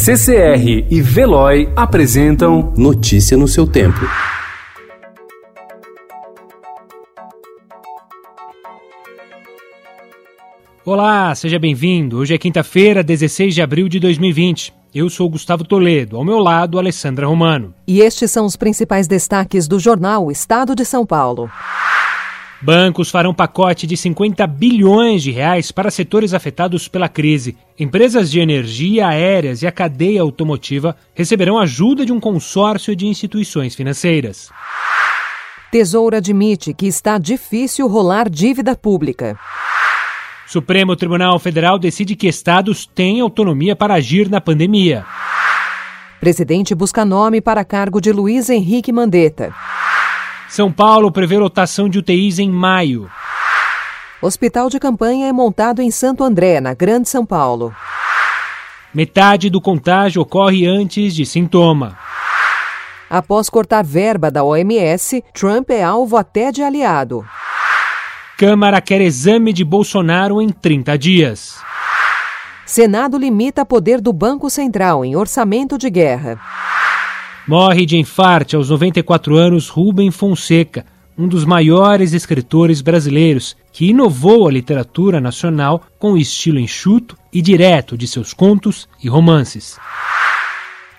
CCR e Veloy apresentam Notícia no seu tempo. Olá, seja bem-vindo. Hoje é quinta-feira, 16 de abril de 2020. Eu sou Gustavo Toledo, ao meu lado, Alessandra Romano. E estes são os principais destaques do jornal Estado de São Paulo. Bancos farão pacote de 50 bilhões de reais para setores afetados pela crise. Empresas de energia, aéreas e a cadeia automotiva receberão ajuda de um consórcio de instituições financeiras. Tesouro admite que está difícil rolar dívida pública. Supremo Tribunal Federal decide que estados têm autonomia para agir na pandemia. Presidente busca nome para cargo de Luiz Henrique Mandetta. São Paulo prevê lotação de UTIs em maio. Hospital de campanha é montado em Santo André, na Grande São Paulo. Metade do contágio ocorre antes de sintoma. Após cortar verba da OMS, Trump é alvo até de aliado. Câmara quer exame de Bolsonaro em 30 dias. Senado limita poder do Banco Central em orçamento de guerra. Morre de infarte aos 94 anos Rubem Fonseca, um dos maiores escritores brasileiros, que inovou a literatura nacional com o estilo enxuto e direto de seus contos e romances.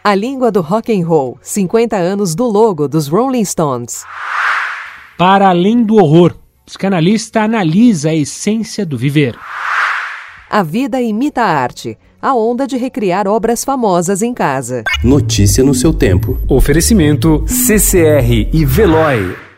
A língua do rock and roll, 50 anos do logo dos Rolling Stones. Para além do horror, psicanalista analisa a essência do viver. A vida imita a arte a onda de recriar obras famosas em casa. Notícia no seu tempo. Oferecimento CCR e Veloy.